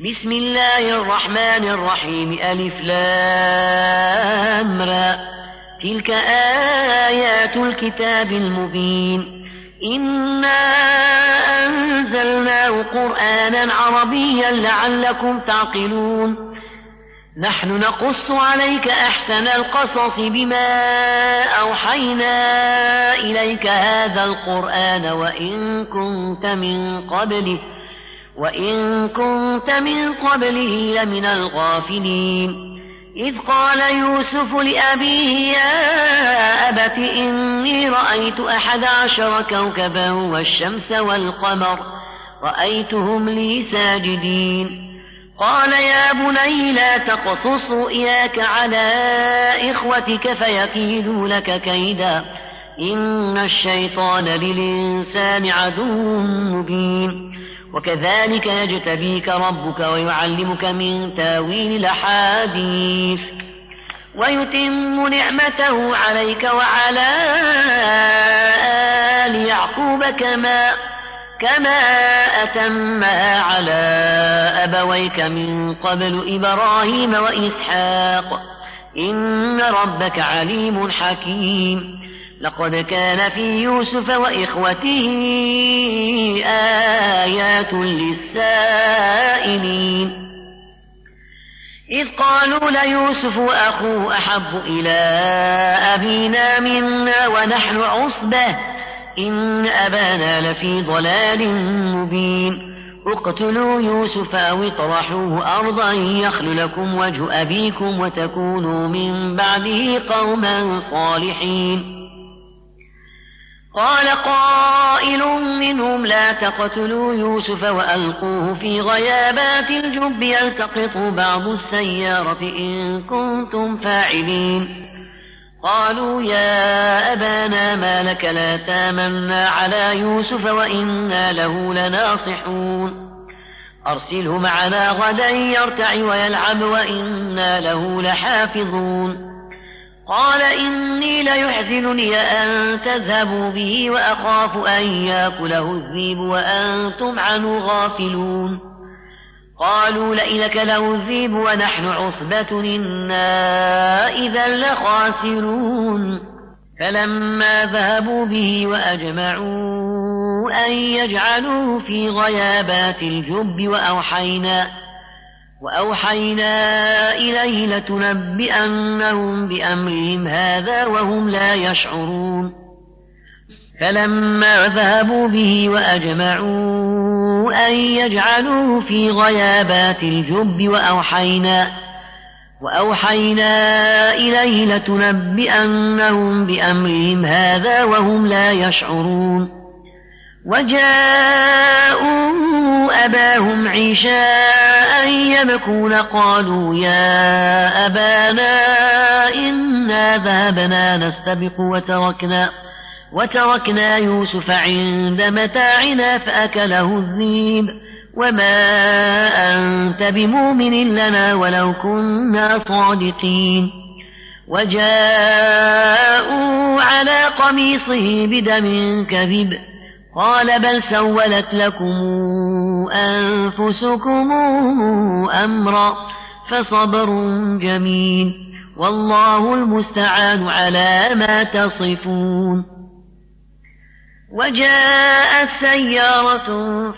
بسم الله الرحمن الرحيم. ألف لام را. تلك آيات الكتاب المبين. إنا أنزلناه قرآنا عربيا لعلكم تعقلون. نحن نقص عليك أحسن القصص بما أوحينا إليك هذا القرآن وإن كنت من قبله. وإن كنت من قبله لمن الغافلين إذ قال يوسف لأبيه يا أبت إني رأيت أحد عشر كوكبا والشمس والقمر رأيتهم لي ساجدين قال يا بني لا تقصص رؤياك على إخوتك فيكيدوا لك كيدا إن الشيطان للإنسان عدو مبين وكذلك يجتبيك ربك ويعلمك من تاويل الأحاديث. ويتم نعمته عليك وعلى آل يعقوب كما كما أتمها على أبويك من قبل إبراهيم وإسحاق. إن ربك عليم حكيم. لقد كان في يوسف وإخوته آيات للسائلين. إذ قالوا ليوسف أخوه أحب إلى أبينا منا ونحن عصبة. إن أبانا لفي ضلال مبين. اقتلوا يوسف أو اطرحوه أرضا يخل لكم وجه أبيكم وتكونوا من بعده قوما صالحين. قال قائل منهم لا تقتلوا يوسف وألقوه في غيابات الجب يلتقطه بعض السيارة إن كنتم فاعلين. قالوا يا أبانا ما لك لا تامنا على يوسف وإنا له لناصحون. أرسله معنا غدا يرتع ويلعب وإنا له لحافظون. قال إني ليحزنني أن تذهبوا به وأخاف أن يأكله الذيب وأنتم عنه غافلون. قالوا لئن له الذيب ونحن عصبة إنا إذا لخاسرون. فلما ذهبوا به وأجمعوا أن يجعلوه في غيابات الجب وأوحينا وأوحينا إليه لتنبئنهم بأمرهم هذا وهم لا يشعرون. فلما ذهبوا به وأجمعوا أن يجعلوه في غيابات الجب وأوحينا وأوحينا إليه لتنبئنهم بأمرهم هذا وهم لا يشعرون. وجاءوا أباهم عشاء يبكون قالوا يا أبانا إنا ذهبنا نستبق وتركنا وتركنا يوسف عند متاعنا فأكله الذيب وما أنت بمؤمن لنا ولو كنا صادقين وجاءوا على قميصه بدم كذب قال بل سولت لكم أنفسكم أمرا فصبر جميل والله المستعان على ما تصفون وجاءت سيارة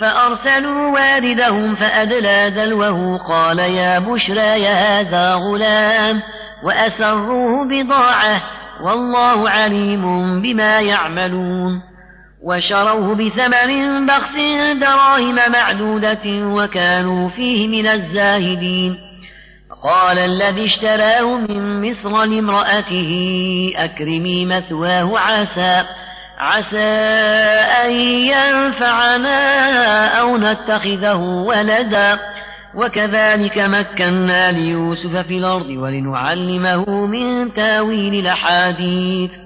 فأرسلوا واردهم فأدلى دلوه قال يا بشرى يا هذا غلام وأسروه بضاعة والله عليم بما يعملون وشروه بثمن بخس دراهم معدودة وكانوا فيه من الزاهدين. قال الذي اشتراه من مصر لامرأته أكرمي مثواه عسى عسى أن ينفعنا أو نتخذه ولدا. وكذلك مكنا ليوسف في الأرض ولنعلمه من تأويل الأحاديث.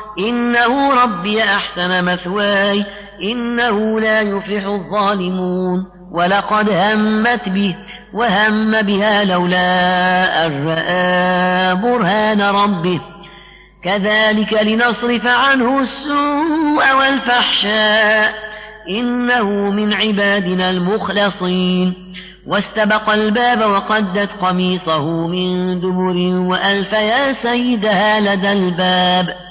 إنه ربي أحسن مثواي إنه لا يفلح الظالمون. ولقد همت به وهم بها لولا أن رأى برهان ربه. كذلك لنصرف عنه السوء والفحشاء. إنه من عبادنا المخلصين. واستبق الباب وقدت قميصه من دبر وألف يا سيدها لدى الباب.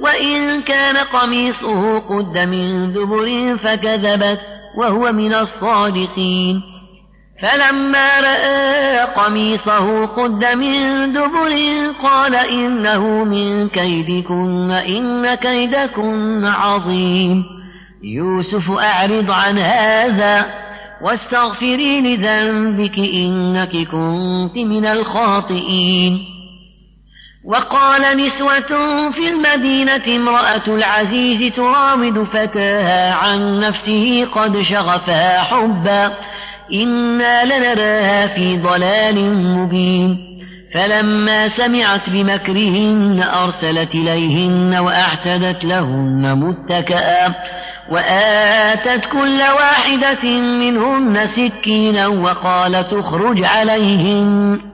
وإن كان قميصه قد من دبر فكذبت وهو من الصادقين. فلما رأى قميصه قد من دبر قال إنه من كيدكن إن كيدكن عظيم. يوسف أعرض عن هذا واستغفري لذنبك إنك كنت من الخاطئين. وقال نسوة في المدينة امرأة العزيز تراود فتاها عن نفسه قد شغفها حبا إنا لنراها في ضلال مبين. فلما سمعت بمكرهن أرسلت إليهن وأعتدت لهن متكئا وآتت كل واحدة منهن سكينا وقالت اخرج عليهن.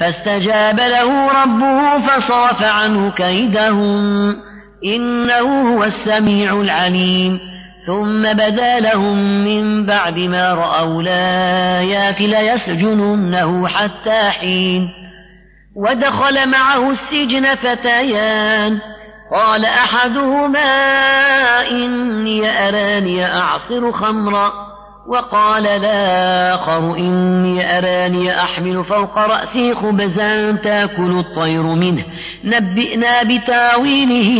فاستجاب له ربه فصرف عنه كيدهن إنه هو السميع العليم. ثم بدا لهم من بعد ما رأوا الآيات ليسجننه حتى حين. ودخل معه السجن فتيان. قال أحدهما إني أراني أعصر خمرا. وقال الآخر إني أراني أحمل فوق رأسي خبزا تأكل الطير منه. نبئنا بتاويله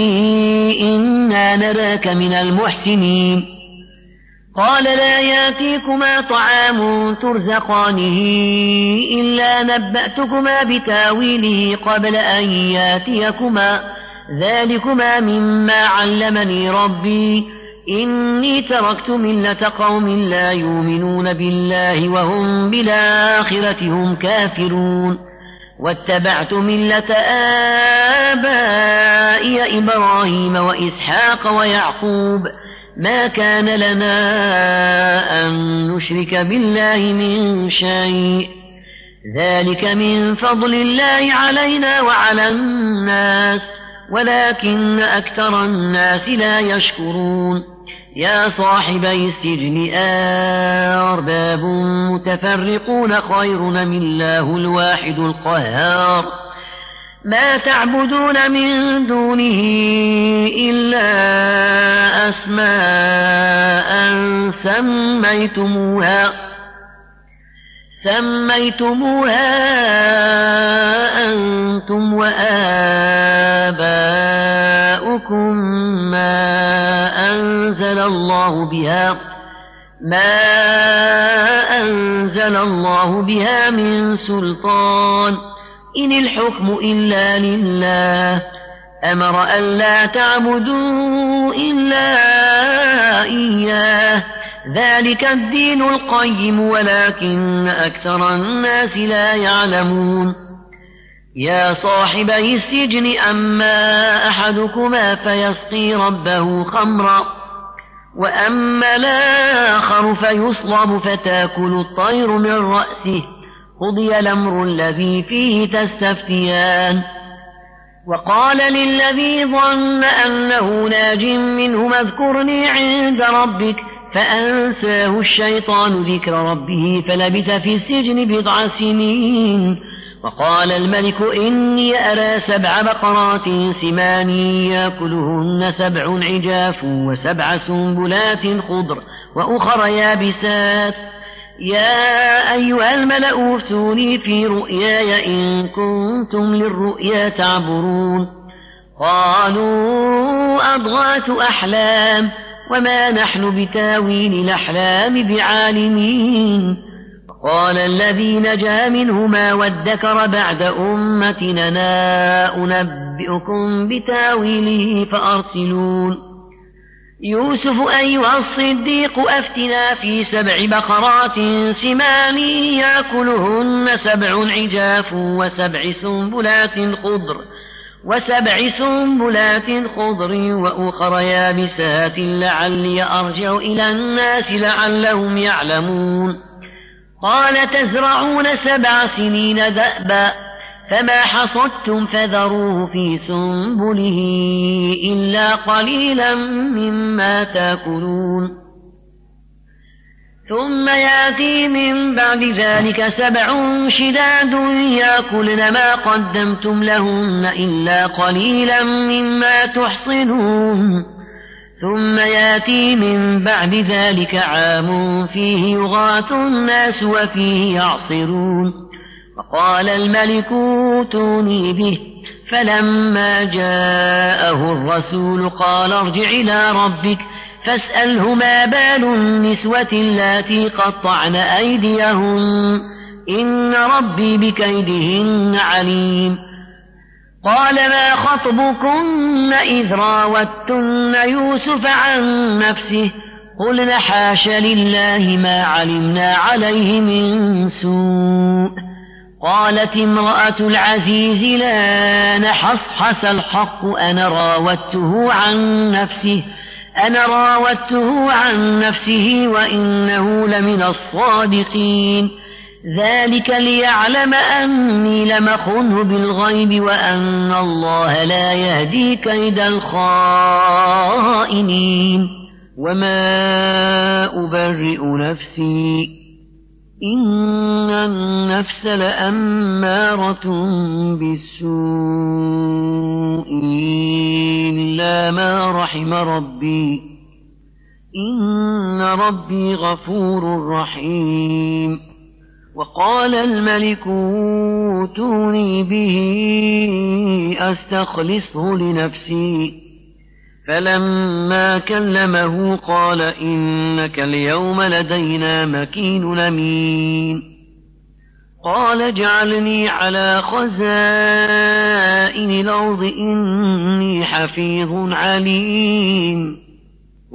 إنا نراك من المحسنين. قال لا يأتيكما طعام ترزقانه إلا نبأتكما بتاويله قبل أن يأتيكما. ذلكما مما علمني ربي. إني تركت ملة قوم لا يؤمنون بالله وهم بالآخرة هم كافرون. واتبعت ملة آبائي إبراهيم وإسحاق ويعقوب. ما كان لنا أن نشرك بالله من شيء. ذلك من فضل الله علينا وعلى الناس. ولكن أكثر الناس لا يشكرون. يا صاحبي السجن أرباب متفرقون خير من الله الواحد القهار. ما تعبدون من دونه إلا أسماء سميتموها سميتموها أنتم وآباؤكم ما أنزل الله بها ما أنزل الله بها من سلطان. إن الحكم إلا لله. أمر ألا تعبدوا إلا إياه. ذلك الدين القيم ولكن أكثر الناس لا يعلمون. يا صاحبي السجن أما أحدكما فيسقي ربه خمرا. وأما الآخر فيصلب فتأكل الطير من رأسه. قضي الأمر الذي فيه تستفتيان. وقال للذي ظن أنه ناج منه اذكرني عند ربك فأنساه الشيطان ذكر ربه فلبث في السجن بضع سنين. وقال الملك إني أرى سبع بقرات سمان يأكلهن سبع عجاف وسبع سنبلات خضر وأخر يابسات. يا أيها الملأ افتوني في رؤياي إن كنتم للرؤيا تعبرون. قالوا أضغاث أحلام وما نحن بتاويل الأحلام بعالمين. قال الذي نجا منهما وادكر بعد أمتنا أنبئكم بتأويله فأرسلون. يوسف أيها الصديق أفتنا في سبع بقرات سمان يأكلهن سبع عجاف وسبع سنبلات خضر وسبع سنبلات خضر وأخر يابسات لعلي أرجع إلى الناس لعلهم يعلمون. قال تزرعون سبع سنين دأبا فما حصدتم فذروه في سنبله إلا قليلا مما تأكلون. ثم يأتي من بعد ذلك سبع شداد يأكلن ما قدمتم لهن إلا قليلا مما تحصنون ثم ياتي من بعد ذلك عام فيه يغاث الناس وفيه يعصرون. وقال الملك اوتوني به. فلما جاءه الرسول قال ارجع إلى ربك فاسأله ما بال النسوة اللاتي قطعن أيديهن. إن ربي بكيدهن عليم. قال ما خطبكن إذ راوتن يوسف عن نفسه قلن حاش لله ما علمنا عليه من سوء قالت امرأة العزيز لا نحصحص الحق أنا راودته عن نفسه أنا راودته عن نفسه وإنه لمن الصادقين. ذلك ليعلم أني لمخنه بالغيب وأن الله لا يهدي كيد الخائنين. وما أبرئ نفسي إن النفس لأمارة بالسوء إلا ما رحم ربي. إن ربي غفور رحيم. وقال الملك أوتوني به أستخلصه لنفسي. فلما كلمه قال إنك اليوم لدينا مكين أمين. قال اجعلني على خزائن الأرض إني حفيظ عليم.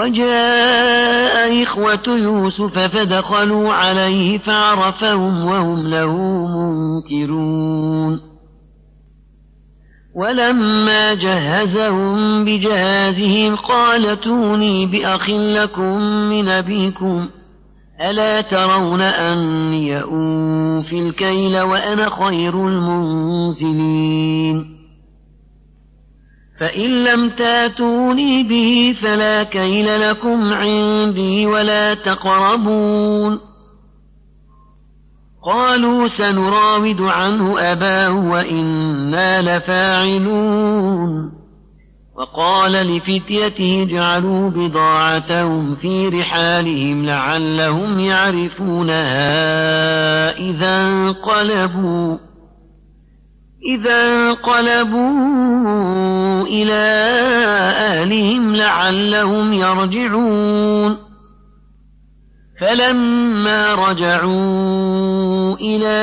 وجاء إخوة يوسف فدخلوا عليه فعرفهم وهم له منكرون. ولما جهزهم بجهازهم قال توني بأخ لكم من أبيكم ألا ترون أني أوفي الكيل وأنا خير المنزلين؟ فإن لم تاتوني به فلا كيل لكم عندي ولا تقربون. قالوا سنراود عنه أباه وإنا لفاعلون. وقال لفتيته اجعلوا بضاعتهم في رحالهم لعلهم يعرفونها إذا انقلبوا. إذا انقلبوا إلى أهلهم لعلهم يرجعون. فلما رجعوا إلى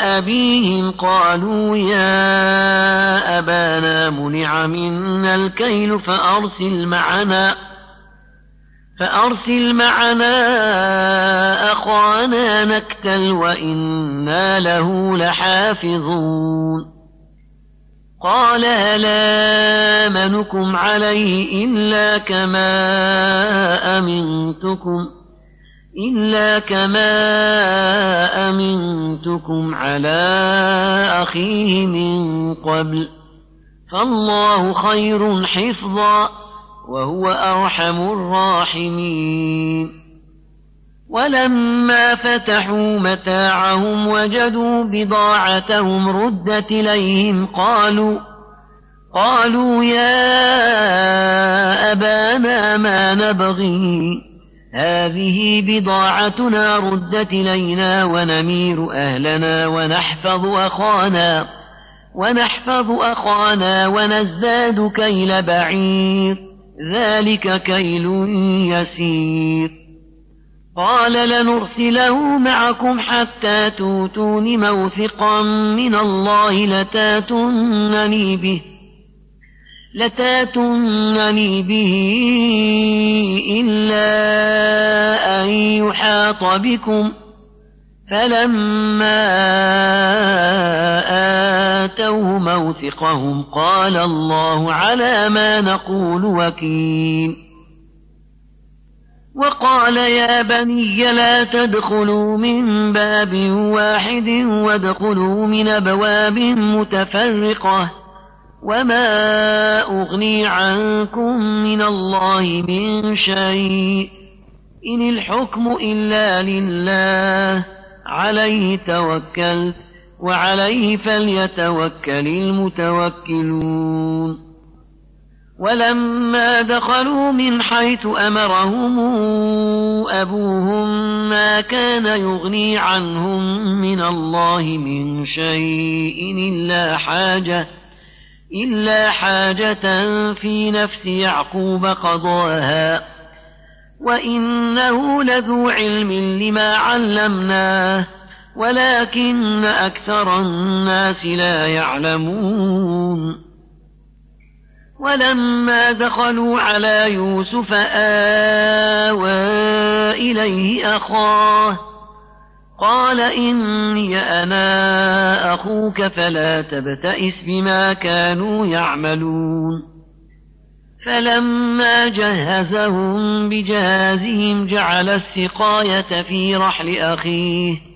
أبيهم قالوا يا أبانا منع منا الكيل فأرسل معنا. فأرسل معنا أخانا نكتل وإنا له لحافظون. قال هلا آمنكم عليه إلا كما أمنتكم إلا كما أمنتكم على أخيه من قبل فالله خير حفظا. وهو أرحم الراحمين. ولما فتحوا متاعهم وجدوا بضاعتهم ردت إليهم قالوا قالوا يا أبانا ما نبغي. هذه بضاعتنا ردت إلينا ونمير أهلنا ونحفظ أخانا ونحفظ أخانا ونزداد كيل بعير. ذلك كيل يسير. قال لنرسله معكم حتى توتون موثقا من الله لتاتونني به لتاتونني به إلا أن يحاط بكم. فلما آتوه موثقهم قال الله على ما نقول وكيل. وقال يا بني لا تدخلوا من باب واحد وادخلوا من أبواب متفرقة. وما أغني عنكم من الله من شيء. إن الحكم إلا لله. عليه توكلت. وعليه فليتوكل المتوكلون. ولما دخلوا من حيث أمرهم أبوهم ما كان يغني عنهم من الله من شيء إلا حاجة إلا حاجة في نفس يعقوب قضاها. وإنه لذو علم لما علمناه. ولكن أكثر الناس لا يعلمون. ولما دخلوا على يوسف آوى إليه أخاه قال إني أنا أخوك فلا تبتئس بما كانوا يعملون. فلما جهزهم بجهازهم جعل السقاية في رحل أخيه.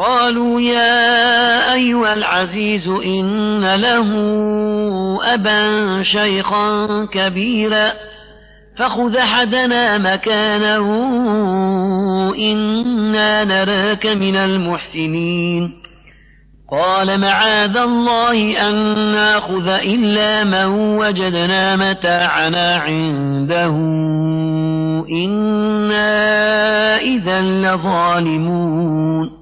قالوا يا أيها العزيز إن له أبا شيخا كبيرا فخذ أحدنا مكانه إنا نراك من المحسنين. قال معاذ الله أن ناخذ إلا من وجدنا متاعنا عنده. إنا إذا لظالمون.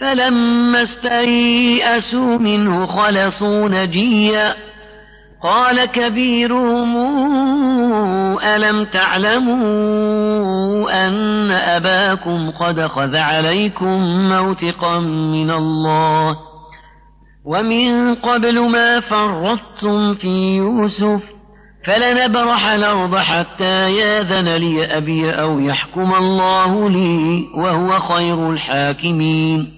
فلما استيئسوا منه خلصوا نجيا. قال كبيرهم ألم تعلموا أن أباكم قد خذ عليكم موثقا من الله؟ ومن قبل ما فرطتم في يوسف فلنبرح الأرض حتى ياذن لي أبي أو يحكم الله لي وهو خير الحاكمين.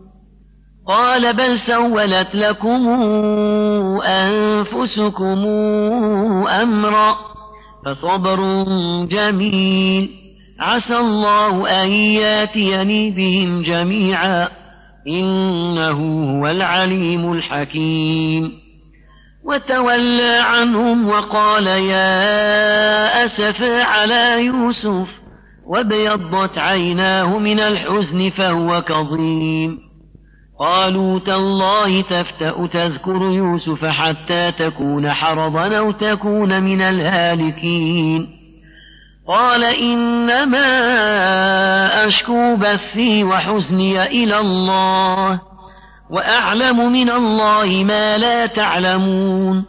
قال بل سولت لكم أنفسكم أمرا فصبر جميل. عسى الله أن ياتيني بهم جميعا. إنه هو العليم الحكيم. وتولى عنهم وقال يا أسفا على يوسف وابيضت عيناه من الحزن فهو كظيم. قالوا تالله تفتأ تذكر يوسف حتى تكون حرضا أو تكون من الهالكين. قال إنما أشكو بثي وحزني إلى الله وأعلم من الله ما لا تعلمون.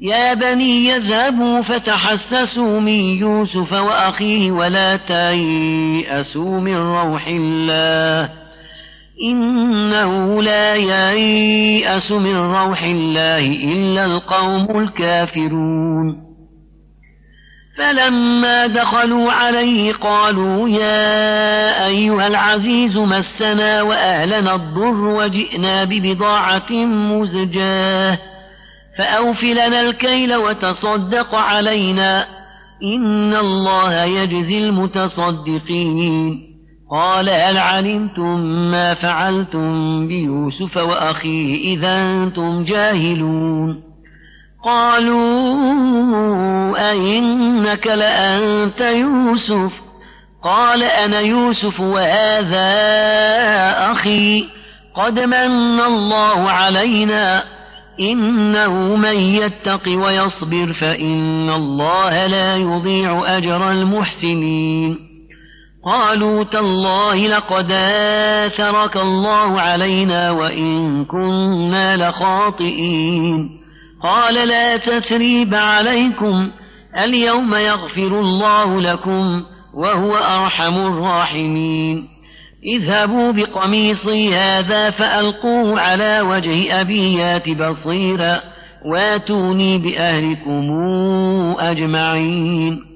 يا بني يذهبوا فتحسسوا من يوسف وأخيه ولا تيأسوا من روح الله. إنه لا ييأس من روح الله إلا القوم الكافرون. فلما دخلوا عليه قالوا يا أيها العزيز مسنا وأهلنا الضر وجئنا ببضاعة مزجاة. فأوفلنا الكيل وتصدق علينا. إن الله يجزي المتصدقين. قال هل علمتم ما فعلتم بيوسف وأخيه إذا أنتم جاهلون؟ قالوا أئنك لأنت يوسف؟ قال أنا يوسف وهذا أخي. قد من الله علينا. إنه من يتق ويصبر فإن الله لا يضيع أجر المحسنين. قالوا تالله لقد آثرك الله علينا وإن كنا لخاطئين. قال لا تثريب عليكم اليوم يغفر الله لكم وهو أرحم الراحمين. اذهبوا بقميصي هذا فألقوه على وجه أبيات بصيرا واتوني بأهلكم أجمعين.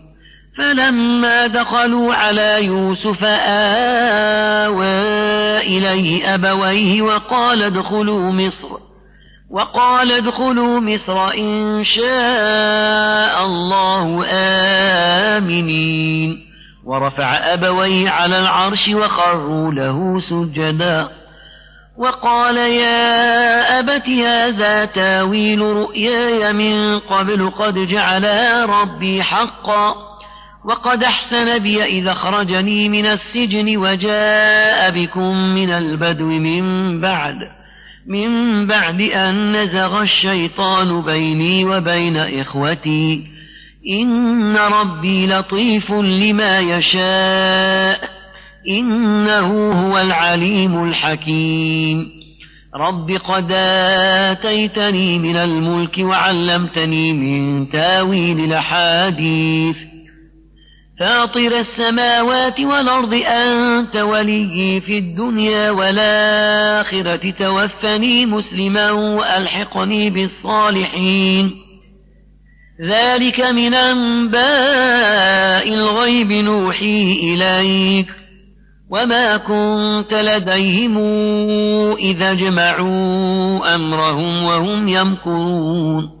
فلما دخلوا على يوسف آوى إليه أبويه وقال ادخلوا مصر وقال ادخلوا مصر إن شاء الله آمنين. ورفع أبويه على العرش وخروا له سجدا. وقال يا أبت هذا تاويل رؤياي من قبل قد جعلها ربي حقا. وقد أحسن بي إذا خرجني من السجن وجاء بكم من البدو من بعد من بعد أن نزغ الشيطان بيني وبين إخوتي. إن ربي لطيف لما يشاء إنه هو العليم الحكيم. رب قد آتيتني من الملك وعلمتني من تاويل الأحاديث. فاطر السماوات والأرض أنت ولي في الدنيا والآخرة توفني مسلما وألحقني بالصالحين. ذلك من أنباء الغيب نوحيه إليك. وما كنت لديهم إذا جمعوا أمرهم وهم يمكرون.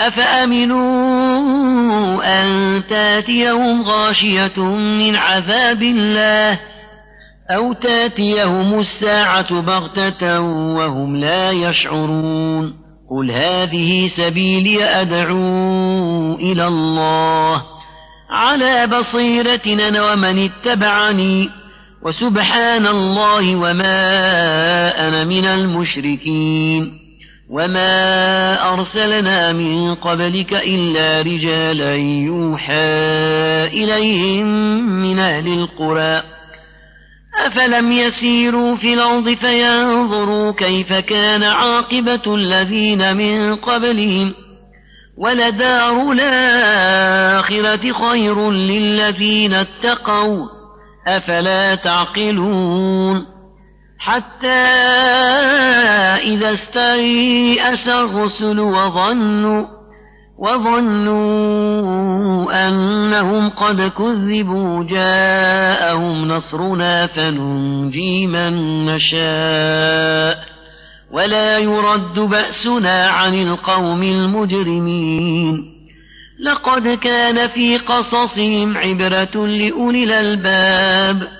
أفأمنوا أن تأتيهم غاشية من عذاب الله أو تأتيهم الساعة بغتة وهم لا يشعرون قل هذه سبيلي أدعو إلى الله على بصيرة ومن اتبعني وسبحان الله وما أنا من المشركين وما أرسلنا من قبلك إلا رجالا يوحى إليهم من أهل القرى أفلم يسيروا في الأرض فينظروا كيف كان عاقبة الذين من قبلهم ولدار الآخرة خير للذين اتقوا أفلا تعقلون حتى إذا استيأس الرسل وظنوا وظنوا أنهم قد كذبوا جاءهم نصرنا فننجي من نشاء ولا يرد بأسنا عن القوم المجرمين لقد كان في قصصهم عبرة لأولي الألباب